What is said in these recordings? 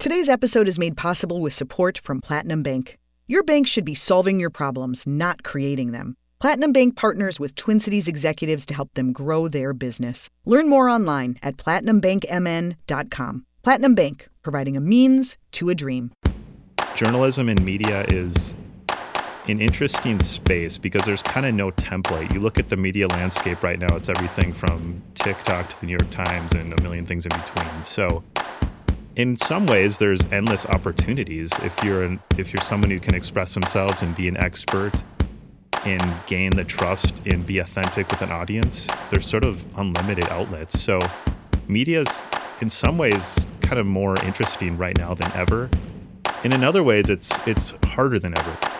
Today's episode is made possible with support from Platinum Bank. Your bank should be solving your problems, not creating them. Platinum Bank partners with Twin Cities executives to help them grow their business. Learn more online at platinumbankmn.com. Platinum Bank, providing a means to a dream. Journalism and media is an interesting space because there's kind of no template. You look at the media landscape right now, it's everything from TikTok to the New York Times and a million things in between. So, in some ways there's endless opportunities if you're an, if you're someone who can express themselves and be an expert and gain the trust and be authentic with an audience. There's sort of unlimited outlets. So media's in some ways kind of more interesting right now than ever. And in other ways it's it's harder than ever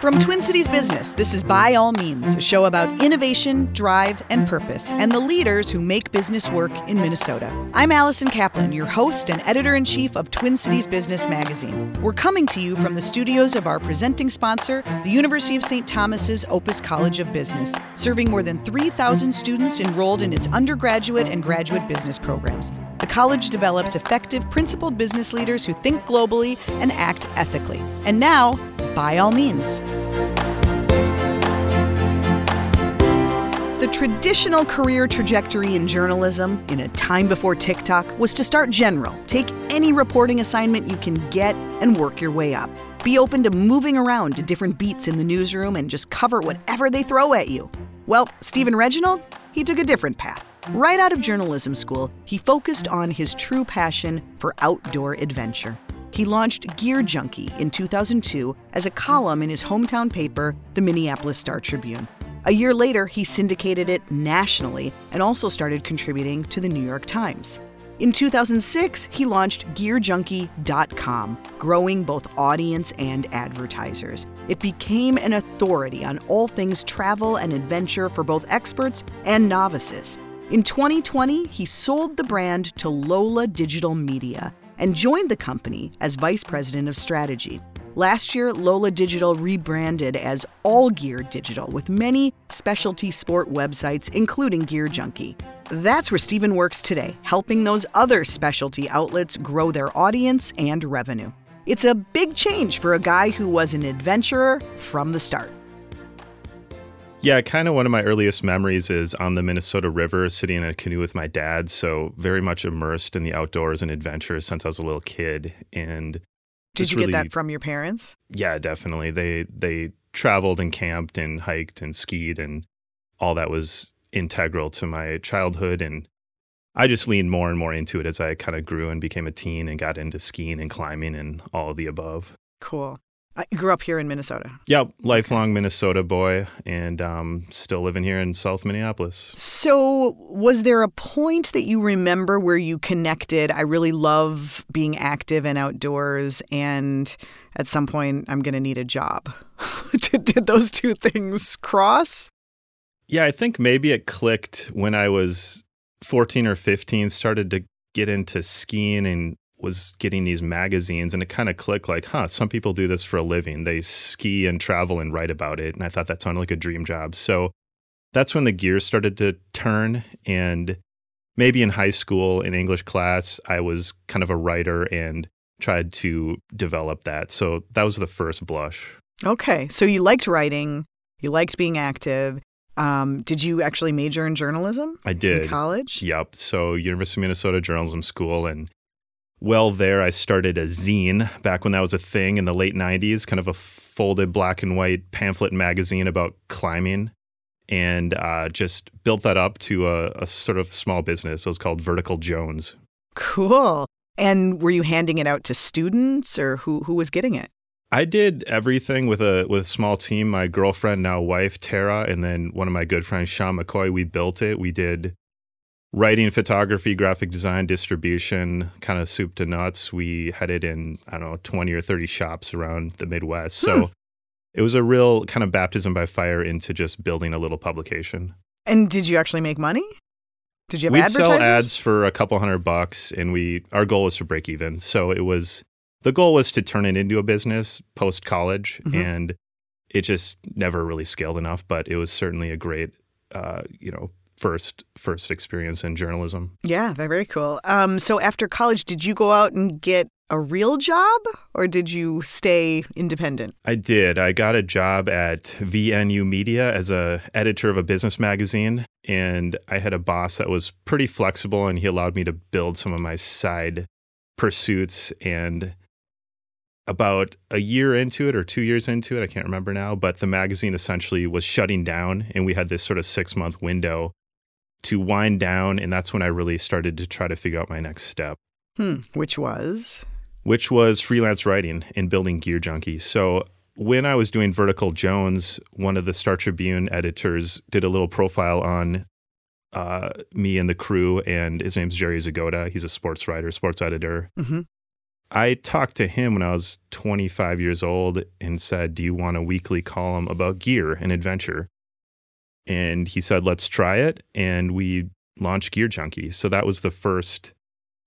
from Twin Cities Business, this is By All Means, a show about innovation, drive, and purpose, and the leaders who make business work in Minnesota. I'm Allison Kaplan, your host and editor in chief of Twin Cities Business Magazine. We're coming to you from the studios of our presenting sponsor, the University of St. Thomas's Opus College of Business, serving more than 3,000 students enrolled in its undergraduate and graduate business programs. The college develops effective, principled business leaders who think globally and act ethically. And now, by all means. The traditional career trajectory in journalism, in a time before TikTok, was to start general, take any reporting assignment you can get, and work your way up. Be open to moving around to different beats in the newsroom and just cover whatever they throw at you. Well, Stephen Regenold, he took a different path. Right out of journalism school, he focused on his true passion for outdoor adventure. He launched Gear Junkie in 2002 as a column in his hometown paper, the Minneapolis Star Tribune. A year later, he syndicated it nationally and also started contributing to the New York Times. In 2006, he launched GearJunkie.com, growing both audience and advertisers. It became an authority on all things travel and adventure for both experts and novices. In 2020, he sold the brand to Lola Digital Media, and joined the company as vice president of strategy. Last year, Lola Digital rebranded as All Gear Digital with many specialty sport websites, including Gear Junkie. That's where Stephen works today, helping those other specialty outlets grow their audience and revenue. It's a big change for a guy who was an adventurer from the start. Yeah, kind of one of my earliest memories is on the Minnesota River, sitting in a canoe with my dad. So very much immersed in the outdoors and adventures since I was a little kid. And did you really, get that from your parents? Yeah, definitely. They they traveled and camped and hiked and skied, and all that was integral to my childhood. And I just leaned more and more into it as I kind of grew and became a teen and got into skiing and climbing and all of the above. Cool. I grew up here in Minnesota. Yep, lifelong Minnesota boy, and um, still living here in South Minneapolis. So, was there a point that you remember where you connected? I really love being active and outdoors, and at some point, I'm going to need a job. did, did those two things cross? Yeah, I think maybe it clicked when I was 14 or 15, started to get into skiing and was getting these magazines and it kind of clicked like, huh, some people do this for a living. They ski and travel and write about it. And I thought that sounded like a dream job. So that's when the gears started to turn. And maybe in high school, in English class, I was kind of a writer and tried to develop that. So that was the first blush. Okay. So you liked writing, you liked being active. Um, did you actually major in journalism? I did. In college? Yep. So University of Minnesota Journalism School and well there i started a zine back when that was a thing in the late 90s kind of a folded black and white pamphlet magazine about climbing and uh, just built that up to a, a, sort of small business it was called vertical jones cool and were you handing it out to students or who, who was getting it I did everything with a with a small team. My girlfriend, now wife, Tara, and then one of my good friends, Sean McCoy. We built it. We did writing, photography, graphic design, distribution, kind of soup to nuts. We had it in, I don't know, 20 or 30 shops around the Midwest. So hmm. it was a real kind of baptism by fire into just building a little publication. And did you actually make money? Did you have We'd advertisers? sell ads for a couple hundred bucks, and we our goal was to break even. So it was the goal was to turn it into a business post college, mm-hmm. and it just never really scaled enough. But it was certainly a great, uh, you know, first first experience in journalism. Yeah, very cool. Um, so after college, did you go out and get a real job, or did you stay independent? I did. I got a job at VNU Media as a editor of a business magazine, and I had a boss that was pretty flexible, and he allowed me to build some of my side pursuits and about a year into it or two years into it, I can't remember now, but the magazine essentially was shutting down, and we had this sort of six month window to wind down. And that's when I really started to try to figure out my next step. Hmm. Which was? Which was freelance writing and building Gear Junkie. So when I was doing Vertical Jones, one of the Star Tribune editors did a little profile on uh, me and the crew, and his name's Jerry Zgoda. He's a sports writer, sports editor. Mm-hmm. I talked to him when I was 25 years old and said, Do you want a weekly column about gear and adventure? And he said, Let's try it. And we launched Gear Junkie. So that was the first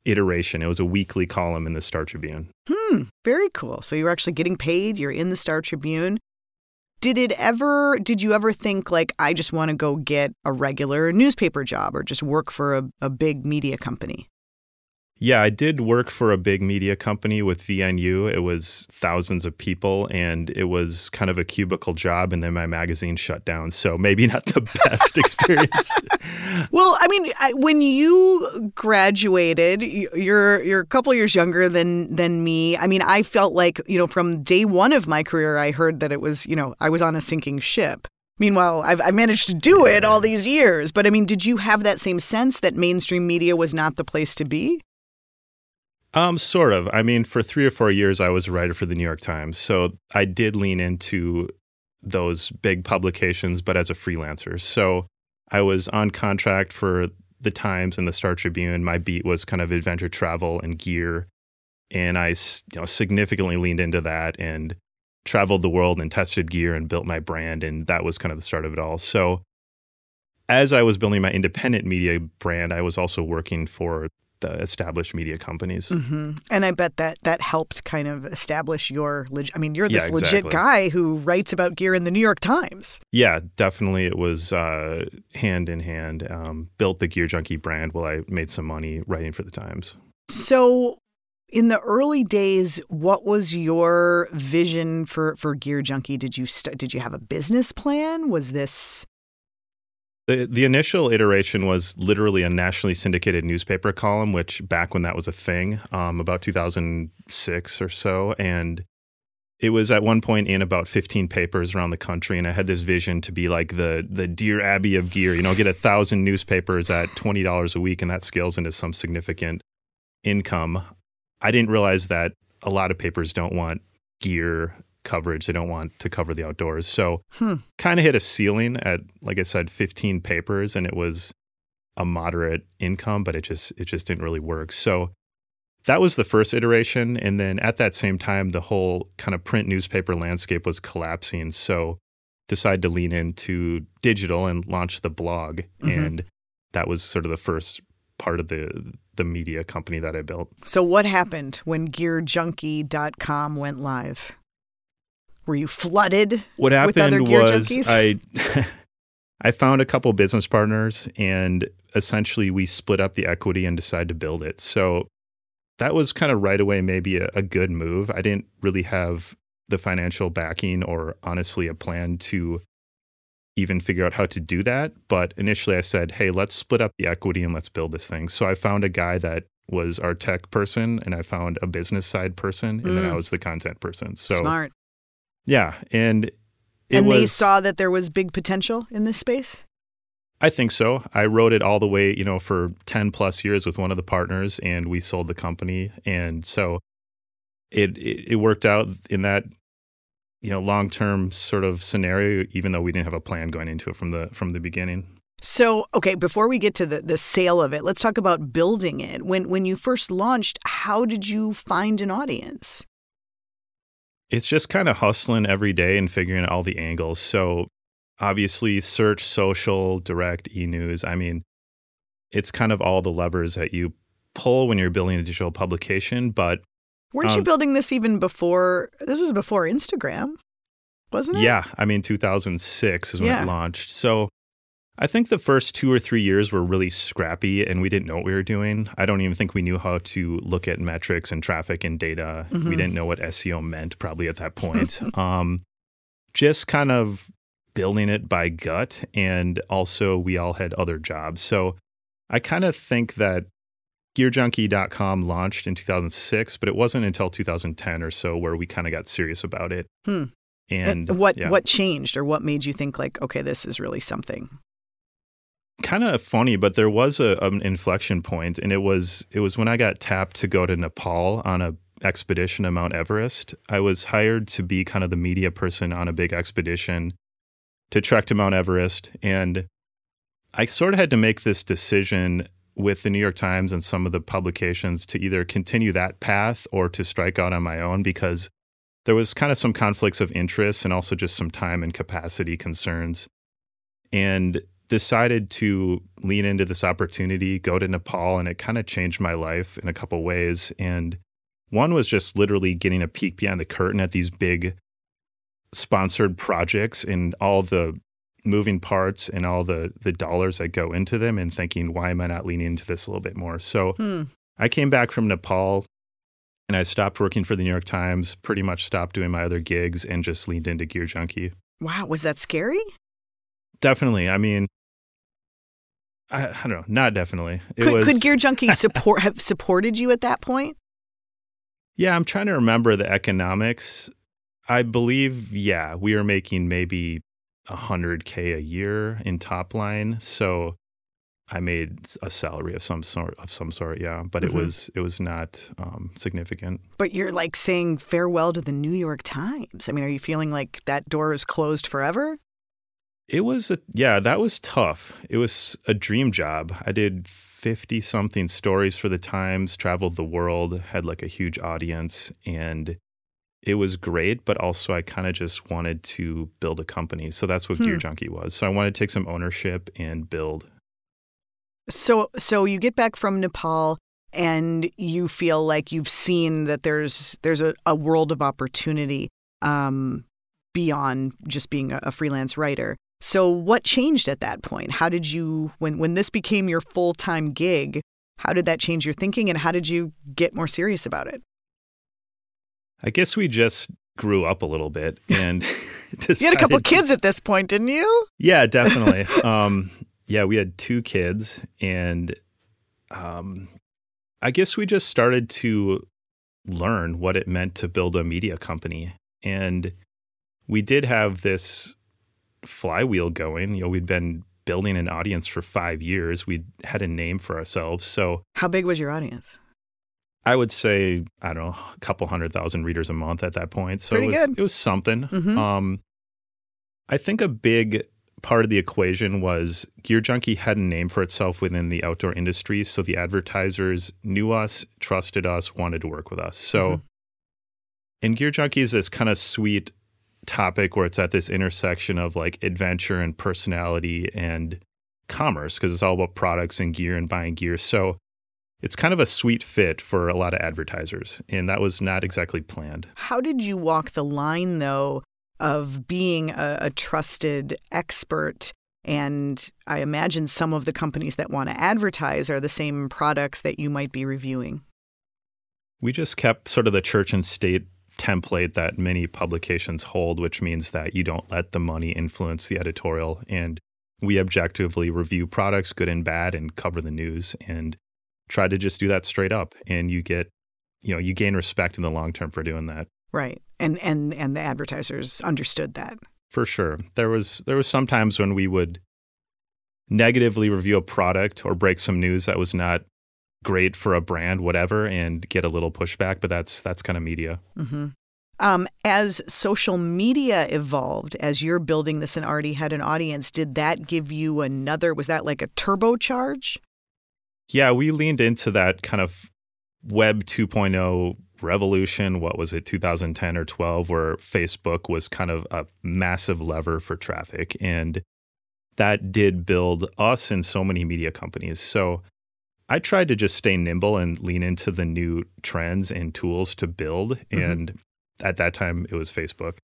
iteration. It was a weekly column in the Star Tribune. Hmm, very cool. So you were actually getting paid, you're in the Star Tribune. Did it ever, did you ever think, like, I just want to go get a regular newspaper job or just work for a, a big media company? Yeah, I did work for a big media company with VNU. It was thousands of people and it was kind of a cubicle job. And then my magazine shut down. So maybe not the best experience. well, I mean, when you graduated, you're you're a couple years younger than than me. I mean, I felt like, you know, from day one of my career, I heard that it was, you know, I was on a sinking ship. Meanwhile, I've, I managed to do it all these years. But I mean, did you have that same sense that mainstream media was not the place to be? Um, sort of. I mean, for three or four years, I was a writer for the New York Times, so I did lean into those big publications, but as a freelancer. So I was on contract for the Times and the Star Tribune. My beat was kind of adventure travel and gear, and I, you know, significantly leaned into that and traveled the world and tested gear and built my brand, and that was kind of the start of it all. So as I was building my independent media brand, I was also working for the established media companies. Mm-hmm. And I bet that that helped kind of establish your. Leg- I mean, you're this yeah, exactly. legit guy who writes about gear in the New York Times. Yeah, definitely. It was uh, hand in hand. Um, built the Gear Junkie brand while I made some money writing for the Times. So, in the early days, what was your vision for for Gear Junkie? Did you st- did you have a business plan? Was this the, the initial iteration was literally a nationally syndicated newspaper column, which back when that was a thing, um, about 2006 or so. And it was at one point in about 15 papers around the country. And I had this vision to be like the, the Dear Abby of gear, you know, get a thousand newspapers at $20 a week, and that scales into some significant income. I didn't realize that a lot of papers don't want gear coverage. They don't want to cover the outdoors. So hmm. kind of hit a ceiling at, like I said, 15 papers, and it was a moderate income, but it just it just didn't really work. So that was the first iteration, and then at that same time, the whole kind of print newspaper landscape was collapsing. So decided to lean into digital and launch the blog, mm-hmm. and that was sort of the first part of the the media company that I built. So what happened when gearjunkie.com went live? Were you flooded? What happened was junkies? I I found a couple business partners and essentially we split up the equity and decided to build it. So that was kind of right away maybe a, a good move. I didn't really have the financial backing or honestly a plan to even figure out how to do that. But initially I said, hey, let's split up the equity and let's build this thing. So I found a guy that was our tech person and I found a business side person and mm. then I mm. was the content person. So smart. Yeah, and and was, they saw that there was big potential in this space. I think so. I wrote it all the way, you know, for ten plus years with one of the partners, and we sold the company, and so it it, it worked out in that you know long term sort of scenario, even though we didn't have a plan going into it from the from the beginning. So, okay, before we get to the, the sale of it, let's talk about building it. When when you first launched, how did you find an audience? It's just kind of hustling every day and figuring out all the angles. So obviously, search, social, direct, e news. I mean, it's kind of all the levers that you pull when you're building a digital publication. But weren't um, you building this even before? This was before Instagram, wasn't it? Yeah, I mean, 2006 is when yeah. it launched. So I think the first two or three years were really scrappy and we didn't know what we were doing. I don't even think we knew how to look at metrics and traffic and data. Mm-hmm. We didn't know what SEO meant probably at that point. um, just kind of building it by gut. And also, we all had other jobs. So I kind of think that GearJunkie.com launched in 2006, but it wasn't until 2010 or so where we kind of got serious about it. Hmm. And, and what yeah. what changed, or what made you think like, okay, this is really something? Kind of funny, but there was a, an inflection point, and it was it was when I got tapped to go to Nepal on a expedition to Mount Everest. I was hired to be kind of the media person on a big expedition to trek to Mount Everest, and I sort of had to make this decision with the New York Times and some of the publications to either continue that path or to strike out on my own because there was kind of some conflicts of interest and also just some time and capacity concerns. And decided to lean into this opportunity, go to Nepal, and it kind of changed my life in a couple ways. And one was just literally getting a peek behind the curtain at these big sponsored projects and all the moving parts and all the the dollars that go into them and thinking why am i not leaning into this a little bit more so hmm. i came back from nepal and i stopped working for the new york times pretty much stopped doing my other gigs and just leaned into gear junkie wow was that scary definitely i mean i, I don't know. Not definitely. It could, was, could gear junkie support have supported you at that point? Yeah i'm trying to remember the economics. I believe yeah we were making maybe 100k a year in top line. So i made a salary of some sort of some sort yeah but mm-hmm. it was it was not um, significant. But you're like saying farewell to the new york times. I mean are you feeling like that door is closed forever it was a yeah that was tough it was a dream job i did 50 something stories for the times traveled the world had like a huge audience and it was great, but also I kind of just wanted to build a company. So that's what hmm. Gear Junkie was. So I wanted to take some ownership and build. So so you get back from Nepal and you feel like you've seen that there's there's a, a world of opportunity um, beyond just being a, a freelance writer. So what changed at that point? How did you when when this became your full-time gig, how did that change your thinking and how did you get more serious about it? I guess we just grew up a little bit and you had a couple kids at this point, didn't you? Yeah, definitely. um, yeah, we had two kids, and um, I guess we just started to learn what it meant to build a media company, and we did have this flywheel going. You know, we'd been building an audience for five years. We'd had a name for ourselves. So, how big was your audience? I would say I don't know a couple hundred thousand readers a month at that point. So Pretty it was good. it was something. Mm-hmm. Um, I think a big part of the equation was Gear Junkie had a name for itself within the outdoor industry, so the advertisers knew us, trusted us, wanted to work with us. So, mm-hmm. and Gear Junkie is this kind of sweet topic where it's at this intersection of like adventure and personality and commerce because it's all about products and gear and buying gear. So it's kind of a sweet fit for a lot of advertisers, and that was not exactly planned. How did you walk the line, though, of being a, a trusted expert? And I imagine some of the companies that want to advertise are the same products that you might be reviewing. We just kept sort of the church and state template that many publications hold, which means that you don't let the money influence the editorial. And we objectively review products, good and bad, and cover the news. And try to just do that straight up and you get you know you gain respect in the long term for doing that right and and and the advertisers understood that for sure there was there was sometimes when we would negatively review a product or break some news that was not great for a brand whatever and get a little pushback but that's that's kind of media mm-hmm. um, as social media evolved as you're building this and already had an audience did that give you another was that like a turbocharge yeah, we leaned into that kind of Web 2.0 revolution. What was it, 2010 or 12, where Facebook was kind of a massive lever for traffic. And that did build us and so many media companies. So I tried to just stay nimble and lean into the new trends and tools to build. Mm-hmm. And at that time, it was Facebook.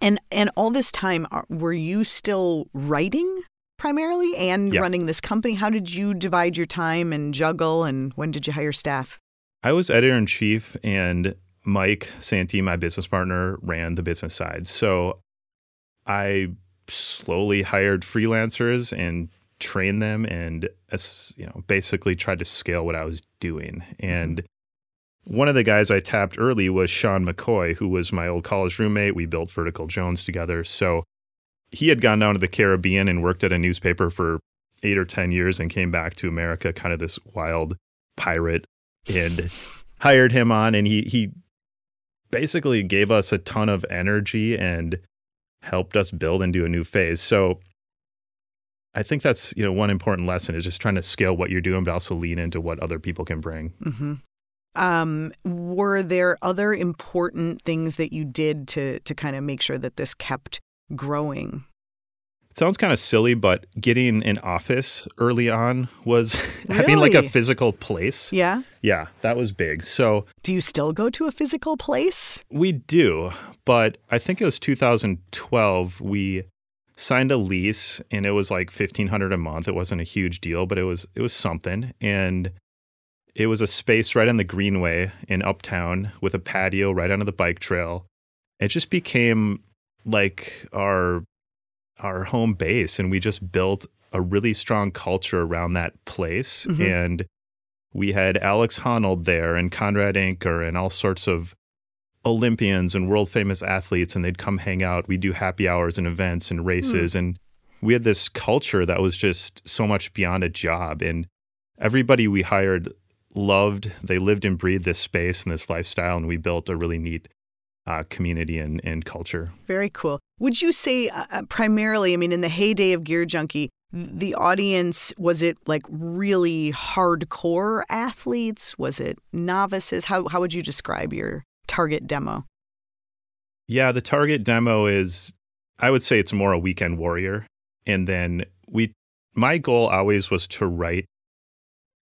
And and all this time, were you still writing? primarily and Yeah. running this company. How did you divide your time and juggle, and when did you hire staff? I was editor in chief, and Mike Santee, my business partner, ran the business side. So I slowly hired freelancers and trained them, and as- you know, basically tried to scale what I was doing. Mm-hmm. And one of the guys I tapped early was Sean McCoy, who was my old college roommate. We built Vertical Jones together. So he had gone down to the Caribbean and worked at a newspaper for eight or 10 years and came back to America, kind of this wild pirate, and hired him on. And he, he basically gave us a ton of energy and helped us build into a new phase. So I think that's, you know, one important lesson is just trying to scale what you're doing, but also lean into what other people can bring. hmm Um, were there other important things that you did to to kind of make sure that this kept growing? It sounds kind of silly, but getting an office early on was having like a physical place. Yeah. Yeah, that was big. So Do you still go to a physical place? we do, but I think it was 2012. We signed a lease, and it was like 1500 a month. It wasn't a huge deal, but it was it was something, and it was a space right on the Greenway in Uptown with a patio right onto the bike trail. It just became like our our home base, and we just built a really strong culture around that place, Mhm. and we had Alex Honnold there and Conrad Anker and all sorts of Olympians and world famous athletes, and they'd come hang out. We'd do happy hours and events and races. And we had this culture that was just so much beyond a job. And everybody we hired loved, they lived and breathed this space and this lifestyle. And we built a really neat uh, community and, and culture. Very cool. Would you say uh, uh, primarily, I mean, in the heyday of Gear Junkie, the audience, was it like really hardcore athletes? Was it novices? How, how would you describe your target demo? Yeah, the target demo is, I would say it's more a weekend warrior. And then we, my goal always was to write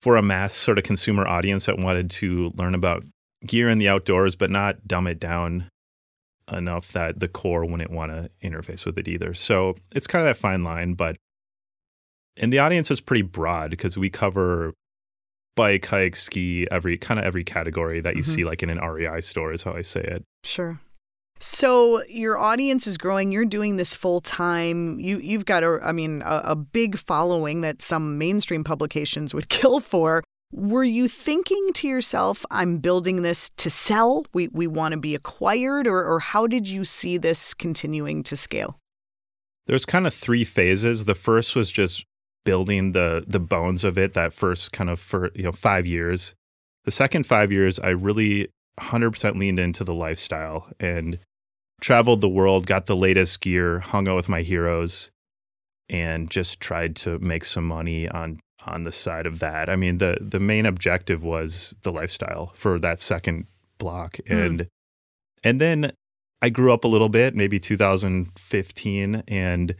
for a mass sort of consumer audience that wanted to learn about gear in the outdoors, but not dumb it down enough that the core wouldn't want to interface with it either. So it's kind of that fine line, but, and the audience is pretty broad because we cover bike, hike, ski, every kind of every category that you Mhm. see like in an REI store is how I say it. Sure. So your audience is growing. You're doing this full time. You you've got a I mean a, a big following that some mainstream publications would kill for. Were you thinking to yourself, "I'm building this to sell. We we want to be acquired," or or how did you see this continuing to scale? There's kind of three phases. The first was just building the the bones of it. That first kind of for you know five years. The second five years, I really 100% leaned into the lifestyle and traveled the world, got the latest gear, hung out with my heroes, and just tried to make some money on on the side of that. I mean, the the main objective was the lifestyle for that second block, Hmm. and and then I grew up a little bit, maybe 2015, and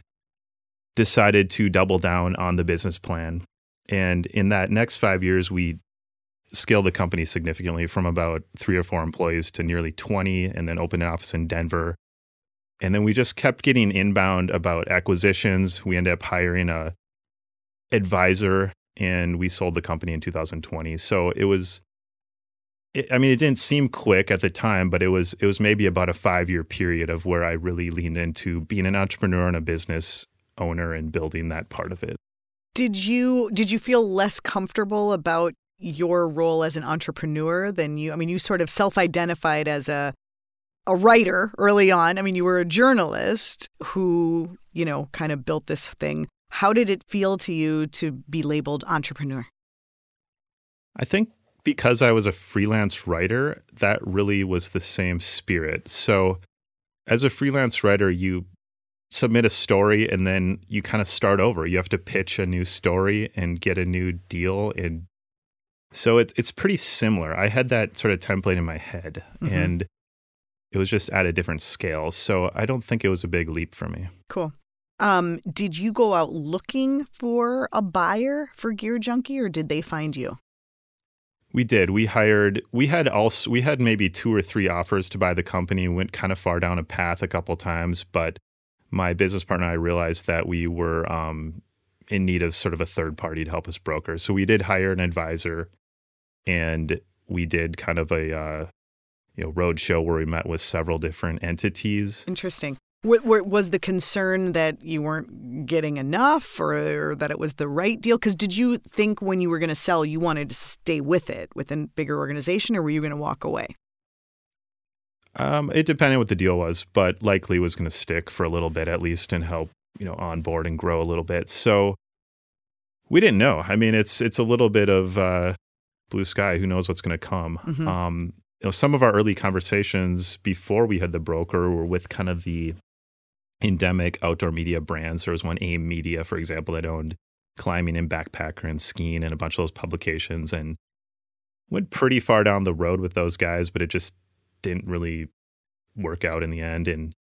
decided to double down on the business plan. And in that next five years, we scaled the company significantly from about three or four employees to nearly 20, and then opened an office in Denver. And then we just kept getting inbound about acquisitions. We ended up hiring a advisor, and we sold the company in 2020. So it was I mean, it didn't seem quick at the time, but it was it was maybe about a five year period of where I really leaned into being an entrepreneur and a business owner and building that part of it. Did you did you feel less comfortable about your role as an entrepreneur than you I mean you sort of self-identified as a a writer early on. I mean you were a journalist who, you know, kind of built this thing. How did it feel to you to be labeled entrepreneur? I think because I was a freelance writer, that really was the same spirit. So, as a freelance writer, you submit a story and then you kind of start over. You have to pitch a new story and get a new deal. And so it's it's pretty similar. I had that sort of template in my head Mhm. and it was just at a different scale. So I don't think it was a big leap for me. Cool. Um, did you go out looking for a buyer for Gear Junkie or did they find you? We did. We hired. We had also. We had maybe two or three offers to buy the company. Went kind of far down a path a couple times, but my business partner and I realized that we were um, in need of sort of a third party to help us broker. So we did hire an advisor and we did kind of a uh, you know road show where we met with several different entities. Interesting. W- w- was the concern that you weren't getting enough or, or that it was the right deal? Because did you think when you were going to sell, you wanted to stay with it, with a bigger organization, or were you going to walk away? Um, it depended what the deal was, but likely was going to stick for a little bit at least and help you know onboard and grow a little bit. So we didn't know. I mean, it's it's a little bit of uh, blue sky. Who knows what's going to come? Mhm. Um, you know, some of our early conversations before we had the broker were with kind of the endemic outdoor media brands. There was one AIM Media, for example, that owned climbing and backpacker and skiing and a bunch of those publications, and went pretty far down the road with those guys, but it just didn't really work out in the end. And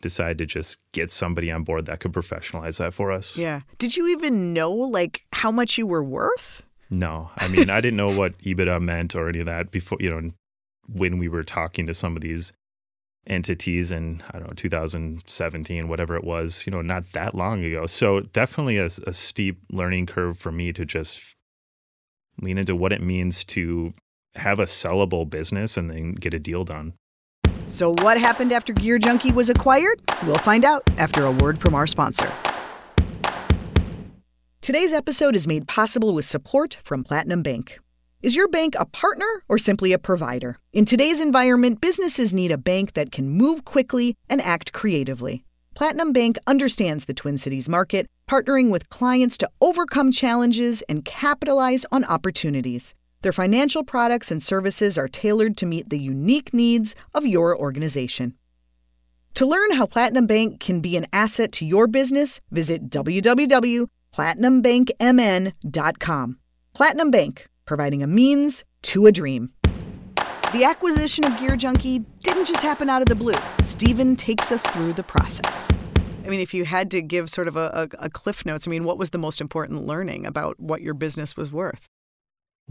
decided to just get somebody on board that could professionalize that for us. Yeah. Did you even know like how much you were worth? No, I mean, I didn't know what EBITDA meant or any of that before, you know, when we were talking to some of these entities in, I don't know, 2017, whatever it was, you know, not that long ago. So definitely a, a steep learning curve for me to just lean into what it means to have a sellable business and then get a deal done. So, what happened after Gear Junkie was acquired? We'll find out after a word from our sponsor. Today's episode is made possible with support from Platinum Bank. Is your bank a partner or simply a provider? In today's environment, businesses need a bank that can move quickly and act creatively. Platinum Bank understands the Twin Cities market, partnering with clients to overcome challenges and capitalize on opportunities. Their financial products and services are tailored to meet the unique needs of your organization. To learn how Platinum Bank can be an asset to your business, visit www.platinumbankmn.com. Platinum Bank, providing a means to a dream. The acquisition of Gear Junkie didn't just happen out of the blue. Stephen takes us through the process. I mean, if you had to give sort of a, a, a cliff notes, I mean, what was the most important learning about what your business was worth?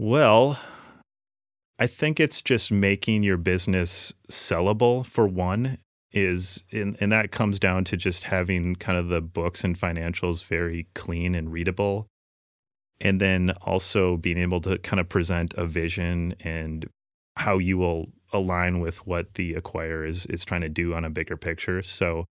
Well, I think it's just making your business sellable for one is and, and that comes down to just having kind of the books and financials very clean and readable and then also being able to kind of present a vision and how you will align with what the acquirer is is trying to do on a bigger picture. So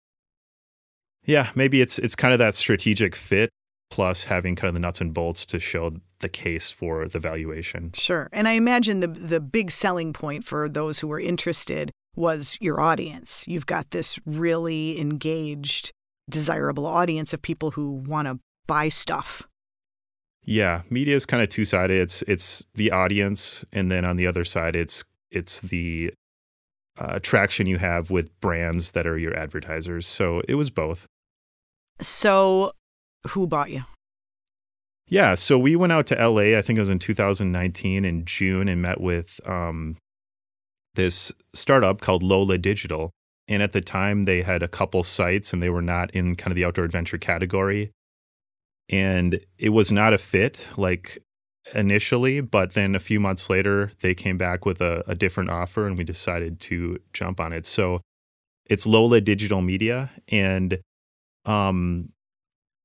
yeah, maybe it's it's kind of that strategic fit plus having kind of the nuts and bolts to show the case for the valuation. Sure. And I imagine the the big selling point for those who were interested was your audience. You've got this really engaged, desirable audience of people who want to buy stuff. Yeah, media is kind of two sided. It's it's the audience, and then on the other side, it's it's the uh, traction you have with brands that are your advertisers. So it was both. So, who bought you? Yeah, so we went out to LA. I think it was in 2019 in June, and met with um, this startup called Lola Digital. And at the time, they had a couple sites, and they were not in kind of the outdoor adventure category. And it was not a fit, like initially, but then a few months later, they came back with a, a different offer, and we decided to jump on it. So it's Lola Digital Media, and um,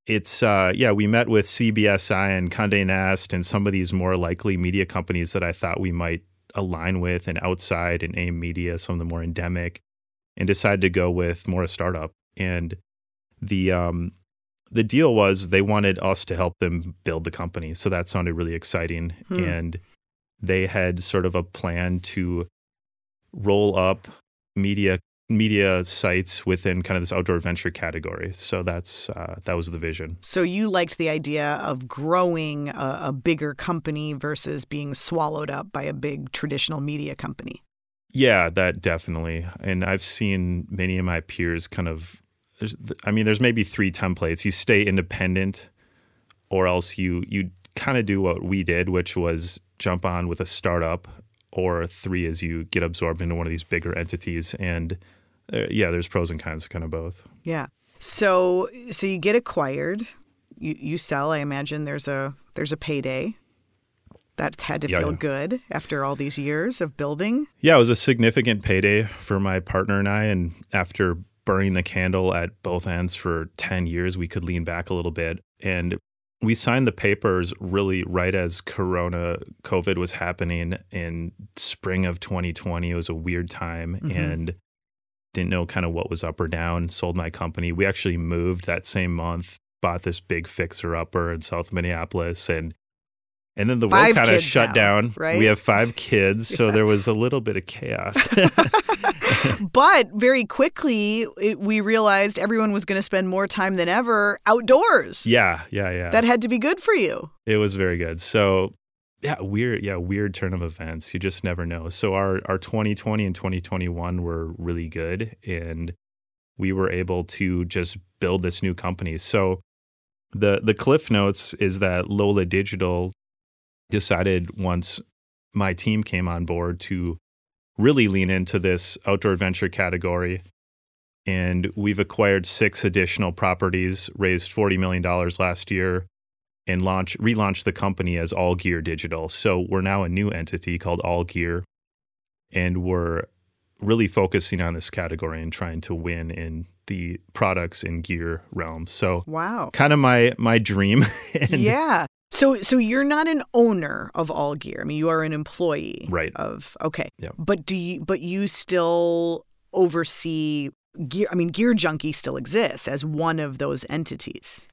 it's uh, yeah, we met with CBSI and Condé Nast and some of these more likely media companies that I thought we might align with, and outside and AIM Media, some of the more endemic, and decided to go with more a startup. And the um, the deal was they wanted us to help them build the company, so that sounded really exciting. Hmm. And they had sort of a plan to roll up media media sites within kind of this outdoor adventure category. So that's uh, that was the vision. So, you liked the idea of growing a, a bigger company versus being swallowed up by a big traditional media company. Yeah, that definitely. And I've seen many of my peers kind of. I mean, there's maybe three templates. You stay independent, or else you you kind of do what we did, which was jump on with a startup. Or three is you get absorbed into one of these bigger entities, and uh, yeah, there's pros and cons to kind of both. Yeah. So, so you get acquired, you, you sell. I imagine there's a there's a payday. That had to Yeah, feel yeah. good after all these years of building. Yeah, it was a significant payday for my partner and I. And after burning the candle at both ends for 10 years, we could lean back a little bit. And we signed the papers really right as Corona COVID was happening in spring of 2020. It was a weird time mm-hmm. and didn't know kind of what was up or down. Sold my company. We actually moved that same month, bought this big fixer upper in South Minneapolis, and and then the world kind of shut now, down. Right? We have five kids, so yeah. there was a little bit of chaos. but very quickly, it, we realized everyone was going to spend more time than ever outdoors. Yeah, yeah, yeah. That had to be good for you. It was very good. So, yeah, weird. Yeah, weird turn of events. You just never know. So our our 2020 and 2021 were really good, and we were able to just build this new company. So the the cliff notes is that Lola Digital decided once my team came on board to really lean into this outdoor adventure category. And we've acquired six additional properties, raised $40 million last year, and launch, relaunched the company as All Gear Digital. So we're now a new entity called All Gear. And we're really focusing on this category and trying to win in the products and gear realm. So wow, kind of my my dream. yeah. So so you're not an owner of All Gear. I mean, you are an employee right. of okay. Yep. But do you but you still oversee gear I mean Gear Junkie still exists as one of those entities.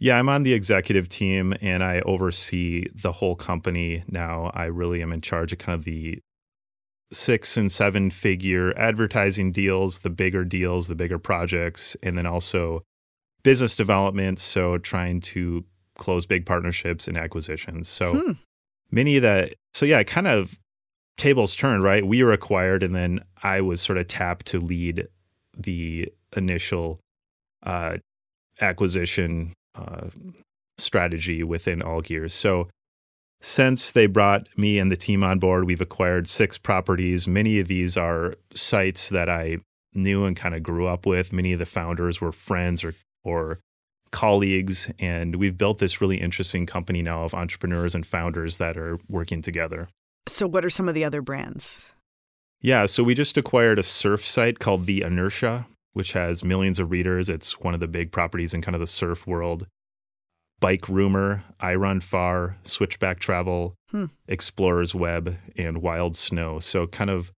Yeah, I'm on the executive team and I oversee the whole company now. I really am in charge of kind of the six and seven figure advertising deals, the bigger deals, the bigger projects, and then also business development. So trying to close big partnerships and acquisitions. So hmm. many of that. So yeah, kind of tables turned, right? We were acquired, and then I was sort of tapped to lead the initial uh, acquisition uh, strategy within All Gears. So since they brought me and the team on board, we've acquired six properties. Many of these are sites that I knew and kind of grew up with. Many of the founders were friends or or colleagues, and we've built this really interesting company now of entrepreneurs and founders that are working together. So, what are some of the other brands? Yeah, so we just acquired a surf site called The Inertia, which has millions of readers. It's one of the big properties in kind of the surf world. Bike Rumor, I Run Far, Switchback Travel, hmm. Explorers Web, and Wild Snow. So, kind of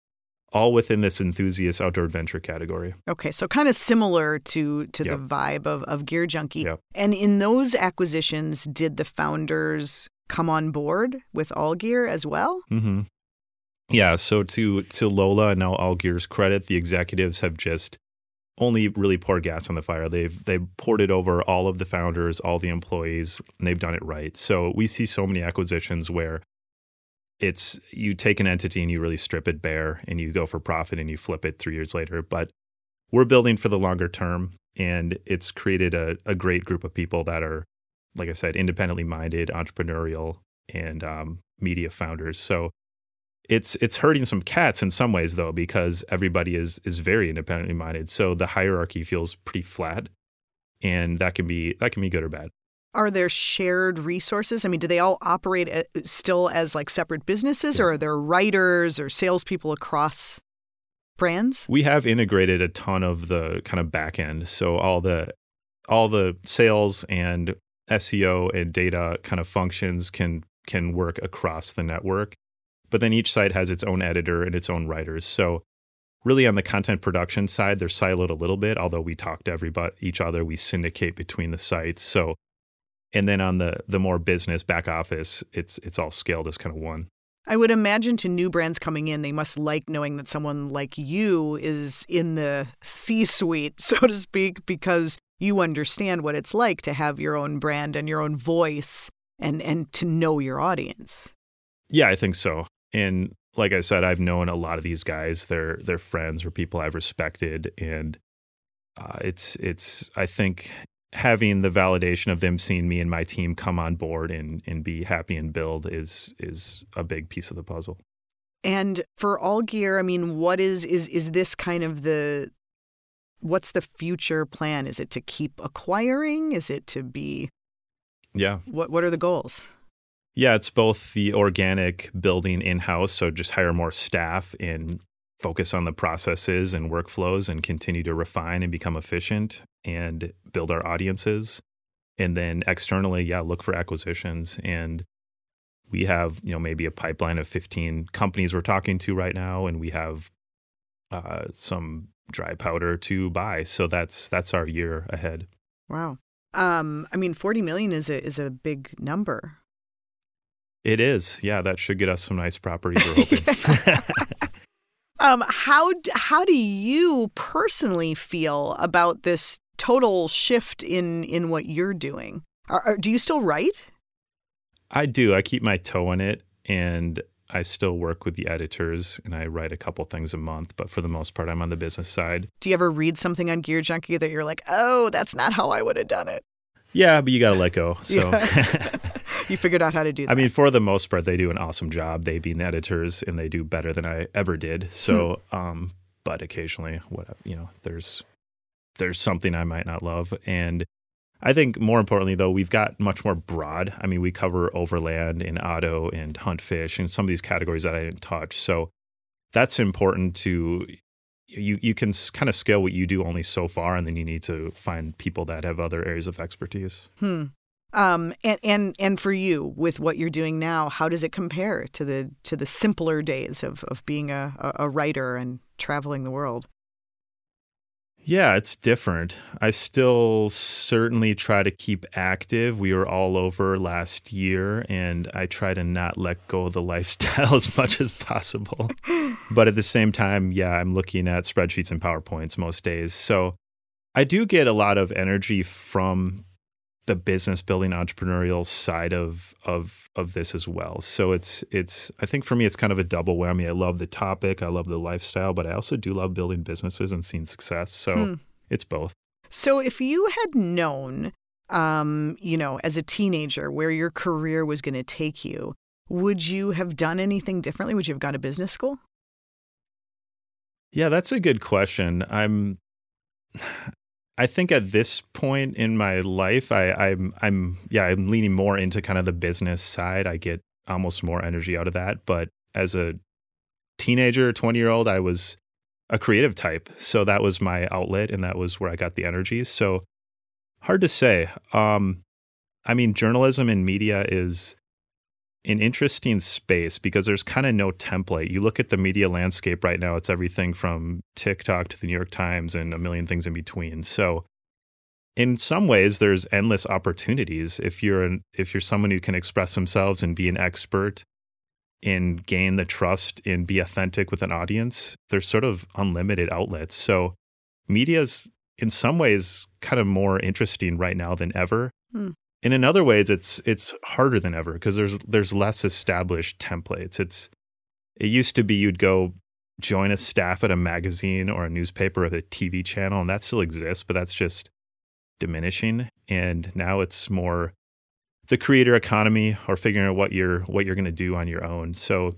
all within this enthusiast outdoor adventure category. Okay, so kind of similar to to yep. the vibe of, of Gear Junkie. Yep. And in those acquisitions, did the founders come on board with All Gear as well? Mm-hmm. Yeah. So to to Lola and now All Gear's credit, the executives have just only really poured gas on the fire. They've they've poured it over all of the founders, all the employees, and they've done it right. So we see so many acquisitions where it's you take an entity and you really strip it bare and you go for profit and you flip it three years later. But we're building for the longer term and it's created a, a great group of people that are, like I said, independently minded, entrepreneurial, and um, media founders. So it's it's hurting some cats in some ways though because everybody is is very independently minded. So the hierarchy feels pretty flat, and that can be that can be good or bad. Are there shared resources? I mean, do they all operate uh, still as like separate businesses, yeah. or are there writers or salespeople across brands? We have integrated a ton of the kind of back end, so all the all the sales and SEO and data kind of functions can can work across the network. But then each site has its own editor and its own writers. So really on the content production side, they're siloed a little bit, although we talk to everybody each other, we syndicate between the sites. So and then on the the more business back office, it's it's all scaled as kind of one. I would imagine to new brands coming in, they must like knowing that someone like you is in the C suite, so to speak, because you understand what it's like to have your own brand and your own voice and, and to know your audience. Yeah, I think so. And like I said, I've known a lot of these guys. They're they're friends or people I've respected, and uh, it's it's. I think having the validation of them seeing me and my team come on board and and be happy and build is is a big piece of the puzzle. And for all gear, I mean, what is is is this kind of the what's the future plan? Is it to keep acquiring? Is it to be Yeah. What what are the goals? Yeah, it's both the organic building in-house, so just hire more staff and focus on the processes and workflows and continue to refine and become efficient and build our audiences. and then externally, yeah, look for acquisitions. And we have, you know, maybe a pipeline of 15 companies we're talking to right now, and we have uh, some dry powder to buy. So that's that's our year ahead. Wow. Um, I mean, 40 million is a is a big number. It is. Yeah, that should get us some nice properties. We're hoping. um, how how do you personally feel about this total shift in in what you're doing? Are, are, do you still write? I do. I keep my toe in it, and I still work with the editors, and I write a couple things a month. But for the most part, I'm on the business side. Do you ever read something on Gear Junkie that you're like, "Oh, that's not how I would have done it"? Yeah, but you got to let go. So you figured out how to do that. I mean, for the most part, they do an awesome job. They being the editors, and they do better than I ever did. So, hmm. um, but occasionally, what you know, there's there's something I might not love. And I think more importantly, though, we've got much more broad. I mean, we cover overland and auto and hunt fish and some of these categories that I didn't touch. So that's important to you. You can kind of scale what you do only so far, and then you need to find people that have other areas of expertise. Hmm. Um, and and and for you, with what you're doing now, how does it compare to the to the simpler days of of being a, a writer and traveling the world? Yeah, it's different. I still certainly try to keep active. We were all over last year, and I try to not let go of the lifestyle as much as possible. But at the same time, yeah, I'm looking at spreadsheets and PowerPoints most days. So I do get a lot of energy from the business building entrepreneurial side of of of this as well. So it's it's I think for me it's kind of a double whammy. I love the topic, I love the lifestyle, but I also do love building businesses and seeing success. So hmm. it's both. So if you had known um, you know, as a teenager where your career was going to take you, would you have done anything differently? Would you have gone to business school? Yeah, that's a good question. I'm I think at this point in my life, I, I'm I'm yeah, I'm leaning more into kind of the business side. I get almost more energy out of that. But as a teenager, 20 year old, I was a creative type. So that was my outlet and that was where I got the energy. So hard to say. Um, I mean, journalism and media is an interesting space because there's kind of no template. You look at the media landscape right now, it's everything from TikTok to the New York Times and a million things in between. So in some ways there's endless opportunities if you're an, if you're someone who can express themselves and be an expert and gain the trust and be authentic with an audience, there's sort of unlimited outlets. So media's in some ways kind of more interesting right now than ever. Hmm and in other ways it's it's harder than ever because there's there's less established templates. It's it used to be you'd go join a staff at a magazine or a newspaper or a tv channel and that still exists but that's just diminishing. And now it's more the creator economy or figuring out what you're what you're going to do on your own. So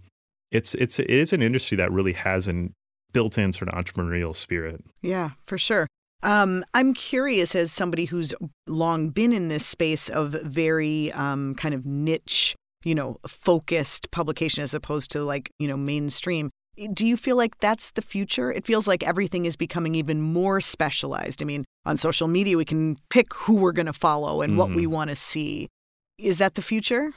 it's it's it is an industry that really has an built-in sort of entrepreneurial spirit. Yeah for sure um, I'm curious, as somebody who's long been in this space of very um, kind of niche, you know, focused publication as opposed to like, you know, mainstream. Do you feel like that's the future? It feels like everything is becoming even more specialized. I mean, on social media, we can pick who we're going to follow and mm-hmm. what we mm-hmm. want to see. Is that the future?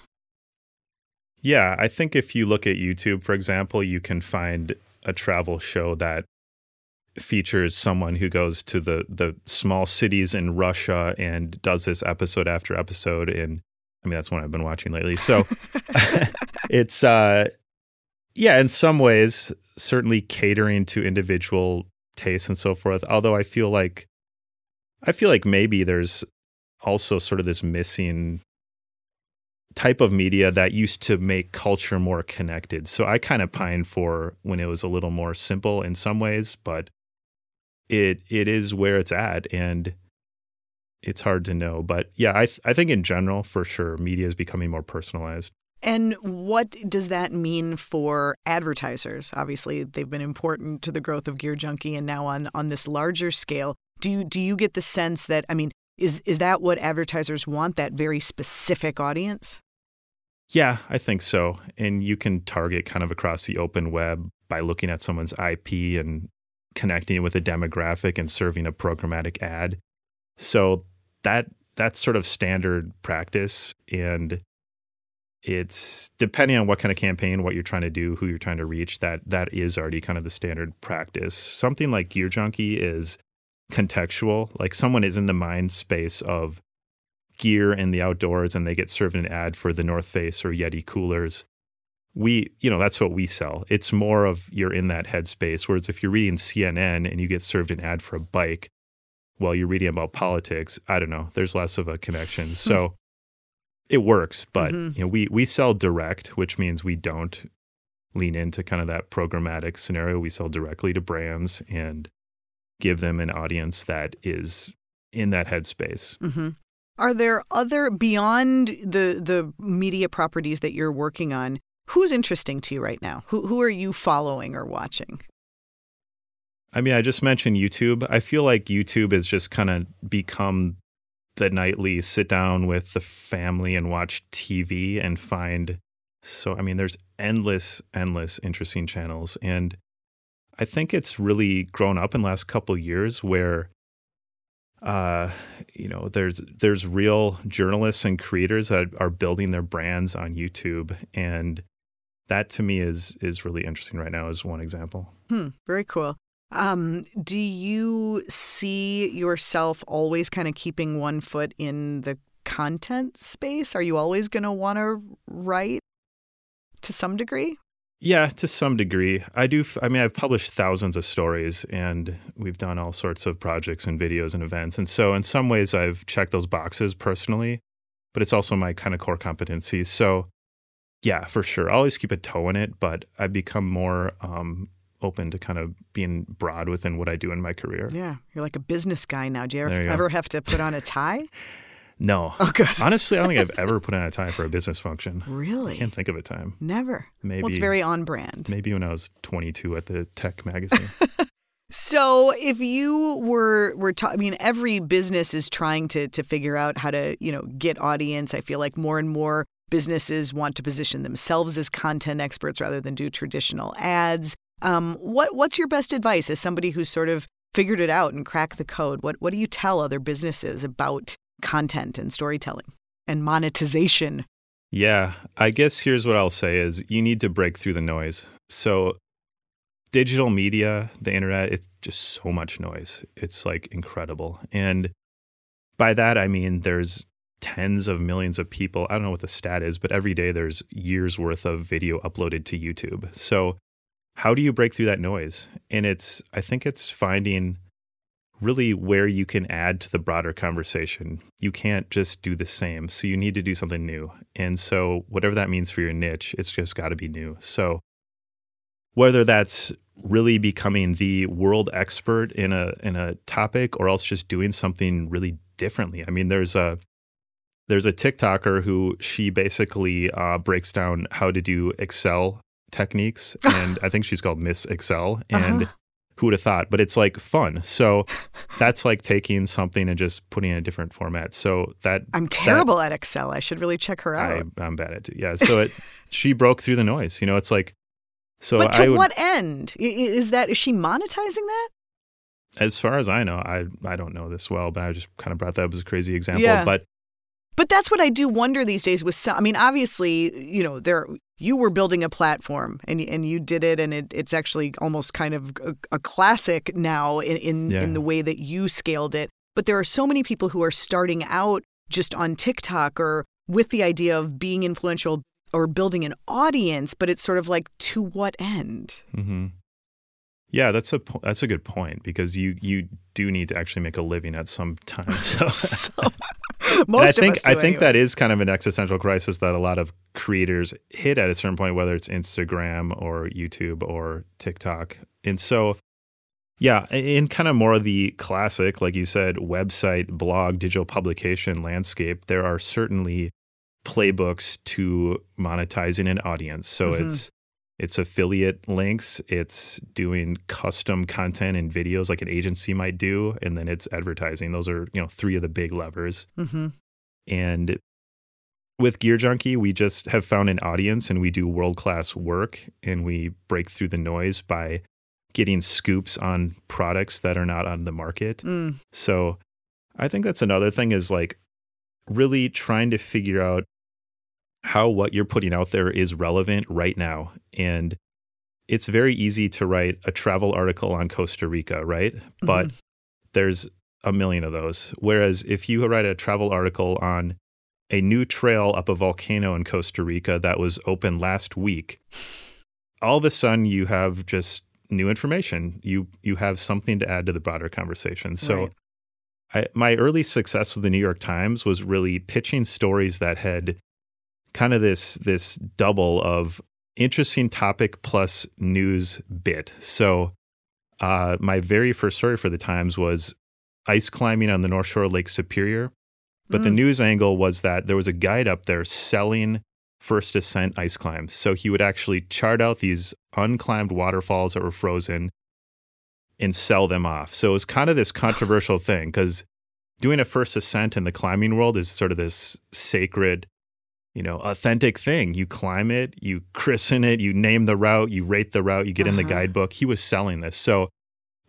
Yeah, I think if you look at YouTube, for example, you can find a travel show that features someone who goes to the the small cities in Russia and does this episode after episode and I mean that's one I've been watching lately. So it's uh yeah, in some ways certainly catering to individual tastes and so forth. Although I feel like I feel like maybe there's also sort of this missing type of media that used to make culture more connected. So I kind of pine for when it was a little more simple in some ways, but it it is where it's at and it's hard to know. But yeah i th- i think in general for sure media is becoming more personalized. And what does that mean for advertisers? Obviously they've been important to the growth of gear junkie and now on on this larger scale. Do you do you get the sense that i mean is is that what advertisers want that very specific audience? Yeah i think so. And you can target kind of across the open web by looking at someone's ip and connecting with a demographic and serving a programmatic ad. So that that's sort of standard practice and it's depending on what kind of campaign, what you're trying to do, who you're trying to reach, that that is already kind of the standard practice. Something like Gear Junkie is contextual. Like someone is in the mind space of gear in the outdoors and they get served an ad for the North Face or Yeti coolers. We, you know, that's what we sell. It's more of you're in that headspace. Whereas if you're reading CNN and you get served an ad for a bike while you're reading about politics, I don't know, there's less of a connection. So it works, but mm-hmm. you know, we we sell direct, which means we don't lean into kind of that programmatic scenario. We sell directly to brands and give them an audience that is in that headspace. Mm-hmm. Are there other beyond the the media properties that you're working on? Who's interesting to you right now? Who who are you following or watching? I mean, I just mentioned YouTube. I feel like YouTube has just kind of become the nightly sit down with the family and watch TV and find so I mean there's endless endless interesting channels and I think it's really grown up in the last couple years where uh, you know there's there's real journalists and creators that are building their brands on YouTube and that to me is is really interesting right now as one example. Hmm, very cool. Um, do you see yourself always kind of keeping one foot in the content space? Are you always going to want to write to some degree? Yeah, to some degree. I do. I mean, I've published thousands of stories and we've done all sorts of projects and videos and events. And so, in some ways, I've checked those boxes personally, but it's also my kind of core competency. So, yeah, for sure. I'll always keep a toe in it, but I've become more um, open to kind of being broad within what I do in my career. Yeah, you're like a business guy now. Do you ever, you ever have to put on a tie? no. Oh, good. Honestly, I don't think I've ever put on a tie for a business function. Really? I can't think of a time. Never. Maybe. Well, it's very on brand. Maybe when I was 22 at the tech magazine. So, if you were were ta- I mean, every business is trying to to figure out how to you know get audience. I feel like more and more businesses want to position themselves as content experts rather than do traditional ads. Um, what what's your best advice as somebody who's sort of figured it out and cracked the code? What what do you tell other businesses about content and storytelling and monetization? Yeah, I guess here's what I'll say is you need to break through the noise. So digital media, the internet, it's just so much noise. It's like incredible. And by that I mean there's tens of millions of people. I don't know what the stat is, but every day there's years worth of video uploaded to YouTube. So how do you break through that noise? And it's, I think it's finding really where you can add to the broader conversation. You can't just do the same. So you need to do something new. And so, whatever that means for your niche, it's just got to be new. So, whether that's really becoming the world expert in a in a topic or else just doing something really differently. I mean, there's a there's a TikToker who she basically uh, breaks down how to do Excel techniques, and I think she's called Miss Excel. And uh-huh. who would have thought? But it's like fun. So that's like taking something and just putting in a different format. So that I'm terrible that, at Excel. I should really check her out. I, am bad at it. Yeah. So it she broke through the noise. You know, it's like so. But to would, what end is that? Is she monetizing that? As far as I know, I I don't know this well, but I just kind of brought that up as a crazy example. Yeah. But but that's what I do wonder these days with some, I mean obviously, you know, there you were building a platform and and you did it and it, it's actually almost kind of a, a classic now in in, yeah. in the way that you scaled it. But there are so many people who are starting out just on TikTok or with the idea of being influential or building an audience, but it's sort of like to what end? Mm-hmm. Yeah, that's a that's a good point because you you do need to actually make a living at some time. So, so most I think I think that is kind of an existential crisis that a lot of creators hit at a certain point, whether it's Instagram or YouTube or TikTok. And so, yeah, in kind of more of the classic, like you said, website, blog, digital publication landscape, there are certainly playbooks to monetizing an audience. So mm-hmm. it's it's affiliate links, it's doing custom content and videos like an agency might do, and then it's advertising. Those are, you know, three of the big levers. Mm-hmm. And with Gear Junkie, we just have found an audience and we do world class work and we break through the noise by getting scoops on products that are not on the market. Mm. So I think that's another thing is like really trying to figure out how what you're putting out there is relevant right now. And it's very easy to write a travel article on Costa Rica, right? Mm-hmm. But there's a million of those. Whereas if you write a travel article on a new trail up a volcano in Costa Rica that was open last week, all of a sudden you have just new information. You you have something to add to the broader conversation. So right. I, my early success with the New York Times was really pitching stories that had kind of this this double of interesting topic plus news bit. So uh, my very first story for the Times was ice climbing on the North Shore of Lake Superior. But mm. the news angle was that there was a guide up there selling first ascent ice climbs. So he would actually chart out these unclimbed waterfalls that were frozen and sell them off. So it was kind of this controversial thing because doing a first ascent in the climbing world is sort of this sacred, you know, authentic thing. You climb it, you christen it, you name the route, you rate the route, you get uh-huh. in the uh-huh. guidebook. He was selling this. So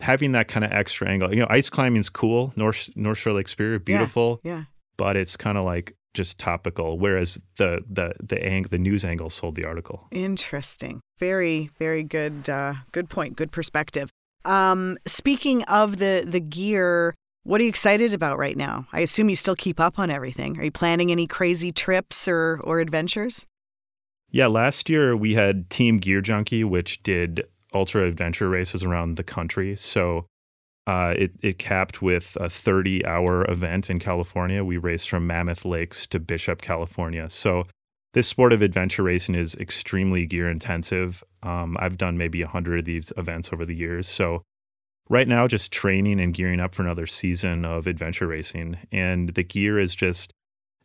having that kind of extra angle, you know, ice climbing is cool. North North Shore Lake Superior, beautiful. Yeah. yeah. But it's kind of like just topical, whereas the the the ang- the news angle sold the article. Interesting. Very very good uh, good point. Good perspective. Um, speaking of the the gear, what are you excited about right now? I assume you still keep up on everything. Are you planning any crazy trips or or adventures? Yeah, last year we had Team Gear Junkie, which did ultra adventure races around the country. So uh, it, it capped with a 30 hour event in California. We raced from Mammoth Lakes to Bishop, California. So this sport of adventure racing is extremely gear intensive. Um, I've done maybe 100 of these events over the years. So right now, just training and gearing up for another season of adventure racing. And the gear is just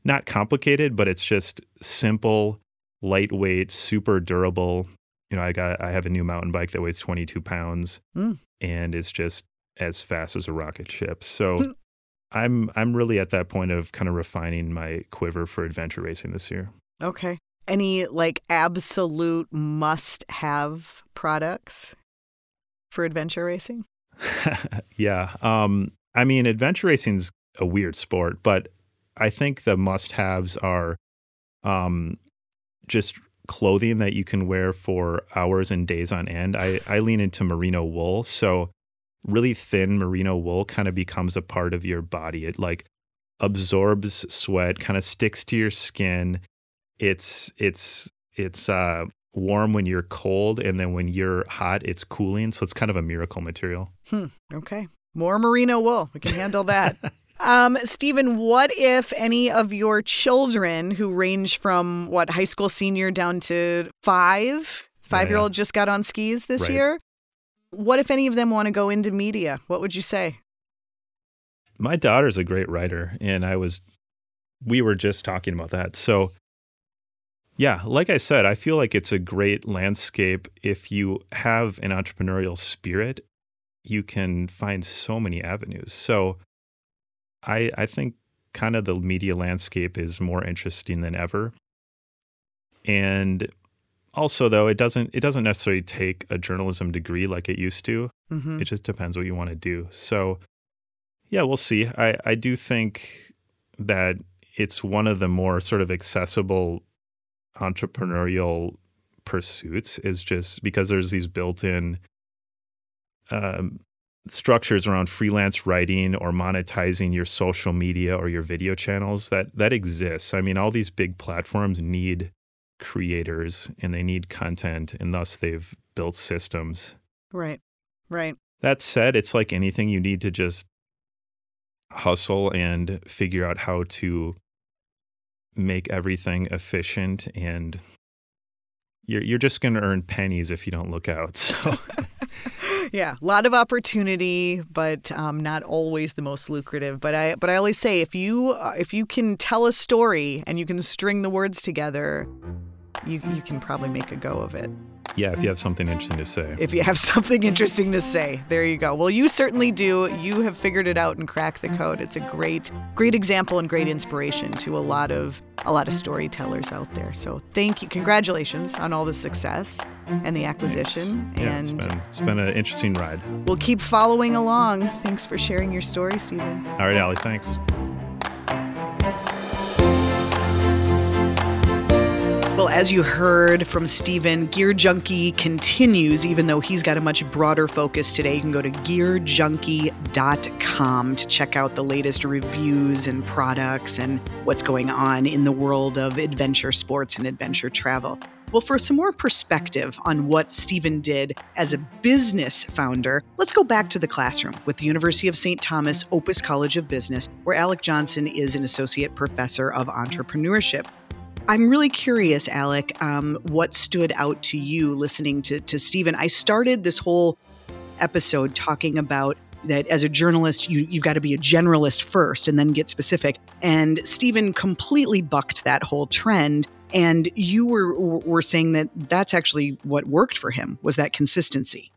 not complicated, but it's just simple, lightweight, super durable. You know, I got I have a new mountain bike that weighs 22 pounds, mm. and it's just as fast as a rocket ship. So hmm. I'm I'm really at that point of kind of refining my quiver for adventure racing this year. Okay. Any like absolute must have products for adventure racing? yeah. Um I mean adventure racing's a weird sport, but I think the must haves are um just clothing that you can wear for hours and days on end. I, I lean into merino wool. So really thin merino wool kind of becomes a part of your body. It like absorbs sweat, kind of sticks to your skin. It's it's it's uh, warm when you're cold, and then when you're hot, it's cooling. So it's kind of a miracle material. Hmm. Okay, more merino wool. We can handle that. Um, Stephen, what if any of your children who range from what high school senior down to five, five year old just got on skis this right. year? What if any of them want to go into media? What would you say? My daughter's a great writer, and I was, we were just talking about that. So, yeah, like I said, I feel like it's a great landscape. If you have an entrepreneurial spirit, you can find so many avenues. So, I, I think kind of the media landscape is more interesting than ever. And also though it doesn't it doesn't necessarily take a journalism degree like it used to mm-hmm. it just depends what you want to do so yeah we'll see i i do think that it's one of the more sort of accessible entrepreneurial pursuits is just because there's these built-in um, structures around freelance writing or monetizing your social media or your video channels that that exists i mean all these big platforms need creators and they need content and thus they've built systems. Right. Right. That said, it's like anything you need to just hustle and figure out how to make everything efficient and you're you're just going to earn pennies if you don't look out. So yeah, a lot of opportunity, but um, not always the most lucrative. But I but I always say if you uh, if you can tell a story and you can string the words together, you you can probably make a go of it. Yeah, if you have something interesting to say. If you have something interesting to say, there you go. Well, you certainly do. You have figured it out and cracked the code. It's a great, great example and great inspiration to a lot of a lot of storytellers out there. So thank you, congratulations on all the success and the acquisition. Yeah, and it's been, it's been an interesting ride. We'll keep following along. Thanks for sharing your story, Stephen. All right, Allie. Thanks. As you heard from Stephen, Gear Junkie continues, even though he's got a much broader focus today. You can go to gearjunkie.com to check out the latest reviews and products and what's going on in the world of adventure sports and adventure travel. Well, for some more perspective on what Stephen did as a business founder, let's go back to the classroom with the University of St. Thomas Opus College of Business, where Alec Johnson is an associate professor of entrepreneurship. I'm really curious, Alec, um, what stood out to you listening to, to Stephen. I started this whole episode talking about that as a journalist, you, you've got to be a generalist first and then get specific. And Stephen completely bucked that whole trend and you were were saying that that's actually what worked for him was that consistency.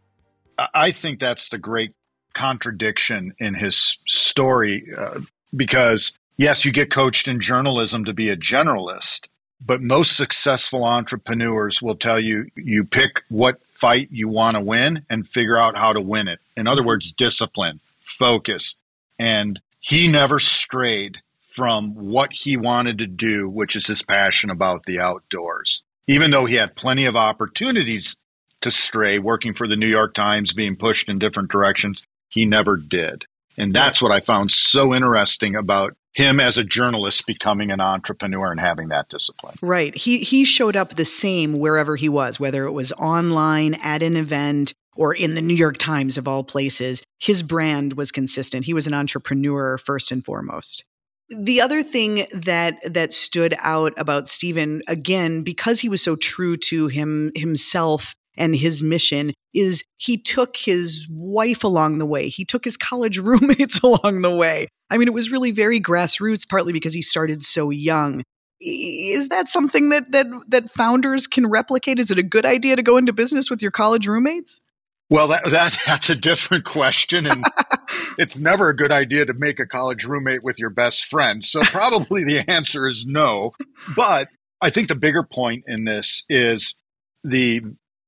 I think that's the great contradiction in his story uh, because yes, you get coached in journalism to be a generalist, but most successful entrepreneurs will tell you you pick what fight you want to win and figure out how to win it. In other words, discipline, focus. And he never strayed from what he wanted to do, which is his passion about the outdoors. Even though he had plenty of opportunities to stray, working for the New York Times, being pushed in different directions, he never did. And that's what I found so interesting about him as a journalist becoming an entrepreneur and having that discipline. Right. He he showed up the same wherever he was, whether it was online at an event or in the New York Times of all places. His brand was consistent. He was an entrepreneur first and foremost. The other thing that that stood out about Stephen again because he was so true to him himself and his mission is he took his wife along the way. He took his college roommates along the way. I mean, it was really very grassroots, partly because he started so young. Is that something that that that founders can replicate? Is it a good idea to go into business with your college roommates? Well, that, that that's a different question, and it's never a good idea to make a college roommate with your best friend. So probably the answer is no. But I think the bigger point in this is the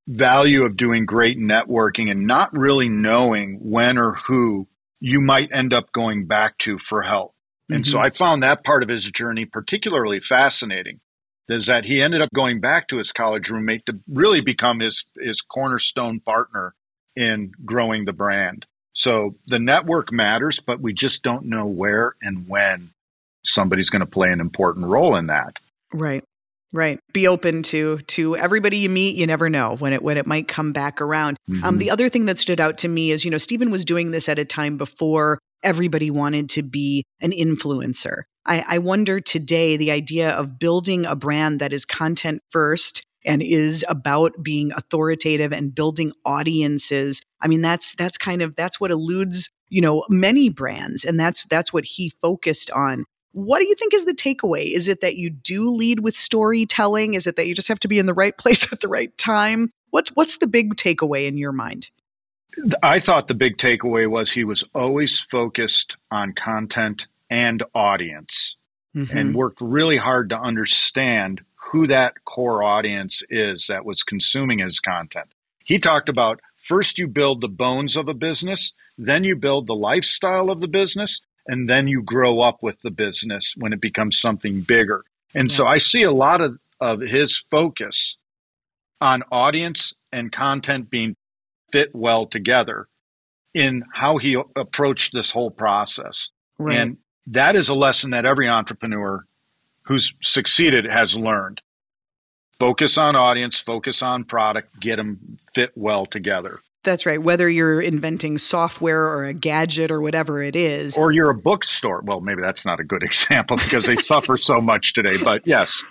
value of doing great networking and not really knowing when or who you might end up going back to for help. And mm-hmm. so I found that part of his journey particularly fascinating. Is that he ended up going back to his college roommate to really become his his cornerstone partner in growing the brand. So the network matters, but we just don't know where and when somebody's going to play an important role in that. Right. Right. Be open to to everybody you meet. You never know when it when it might come back around. Um, mm-hmm. Um, the other thing that stood out to me is, you know, Stephen was doing this at a time before everybody wanted to be an influencer. I, I wonder today the idea of building a brand that is content first and is about being authoritative and building audiences. I mean, that's that's kind of that's what eludes you know many brands, and that's that's what he focused on. What do you think is the takeaway? Is it that you do lead with storytelling? Is it that you just have to be in the right place at the right time? What's what's the big takeaway in your mind? I thought the big takeaway was he was always focused on content and audience mm-hmm. and worked really hard to understand who that core audience is that was consuming his content. He talked about first you build the bones of a business, then you build the lifestyle of the business, and then you grow up with the business when it becomes something bigger. And yeah. so I mm. see a lot of, of his focus on audience and content being fit well together in how he approached this whole process. Right. And that is a lesson that every entrepreneur who's succeeded has learned. Focus on audience, focus on product, get them fit well together. That's right. Whether you're inventing software or a gadget or whatever it is. Or you're a bookstore. Well, maybe that's not a good example because they suffer so much today, but yes.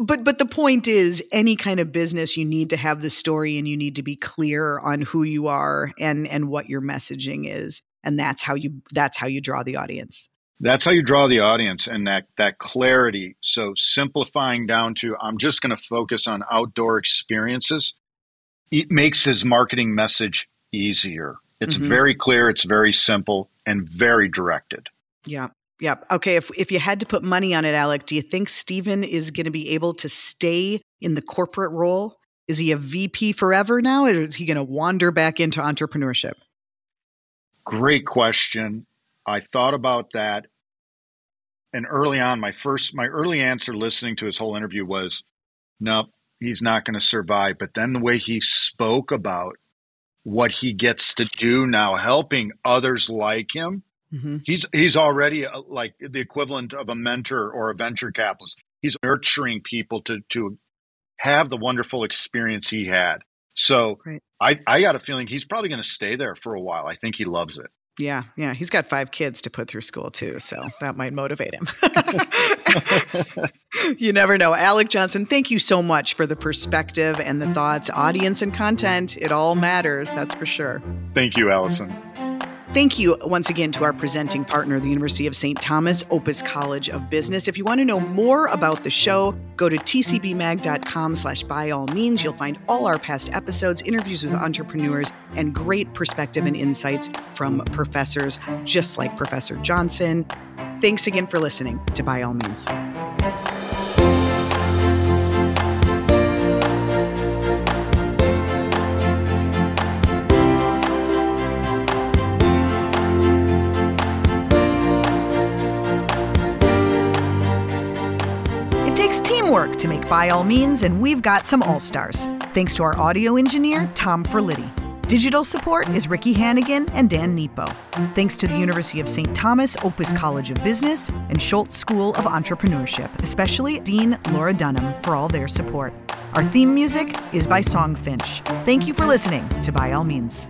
But but the point is any kind of business you need to have the story and you need to be clear on who you are and and what your messaging is and that's how you that's how you draw the audience. That's how you draw the audience and that that clarity. So simplifying down to I'm just going to focus on outdoor experiences. It makes his marketing message easier. It's mm-hmm. very clear, it's very simple and very directed. Yeah. Yeah. Okay. If, if you had to put money on it, Alec, do you think Stephen is going to be able to stay in the corporate role? Is he a VP forever now, or is he going to wander back into entrepreneurship? Great question. I thought about that and early on, my first, my early answer listening to his whole interview was, no, he's not going to survive. But then the way he spoke about what he gets to do now, helping others like him, mm-hmm. he's he's already a, like the equivalent of a mentor or a venture capitalist. He's nurturing people to to have the wonderful experience he had. So. I, I got a feeling he's probably going to stay there for a while. I think he loves it. Yeah, yeah. He's got five kids to put through school too, so that might motivate him. you never know. Alec Johnson, thank you so much for the perspective and the thoughts, audience and content. It all matters, that's for sure. Thank you, Allison. Thank you once again to our presenting partner, the University of St. Thomas Opus College of Business. If you want to know more about the show, go to tcbmag.com slash by all means. You'll find all our past episodes, interviews with entrepreneurs, and great perspective and insights from professors just like Professor Johnson. Thanks again for listening to By All Means. Teamwork to make By All Means, and we've got some all stars. Thanks to our audio engineer, Tom Ferlitti. Digital support is Ricky Hannigan and Dan Nepo. Thanks to the University of St. Thomas Opus College of Business and Schulze School of Entrepreneurship, especially Dean Laura Dunham for all their support. Our theme music is by Songfinch. Thank you for listening to By All Means.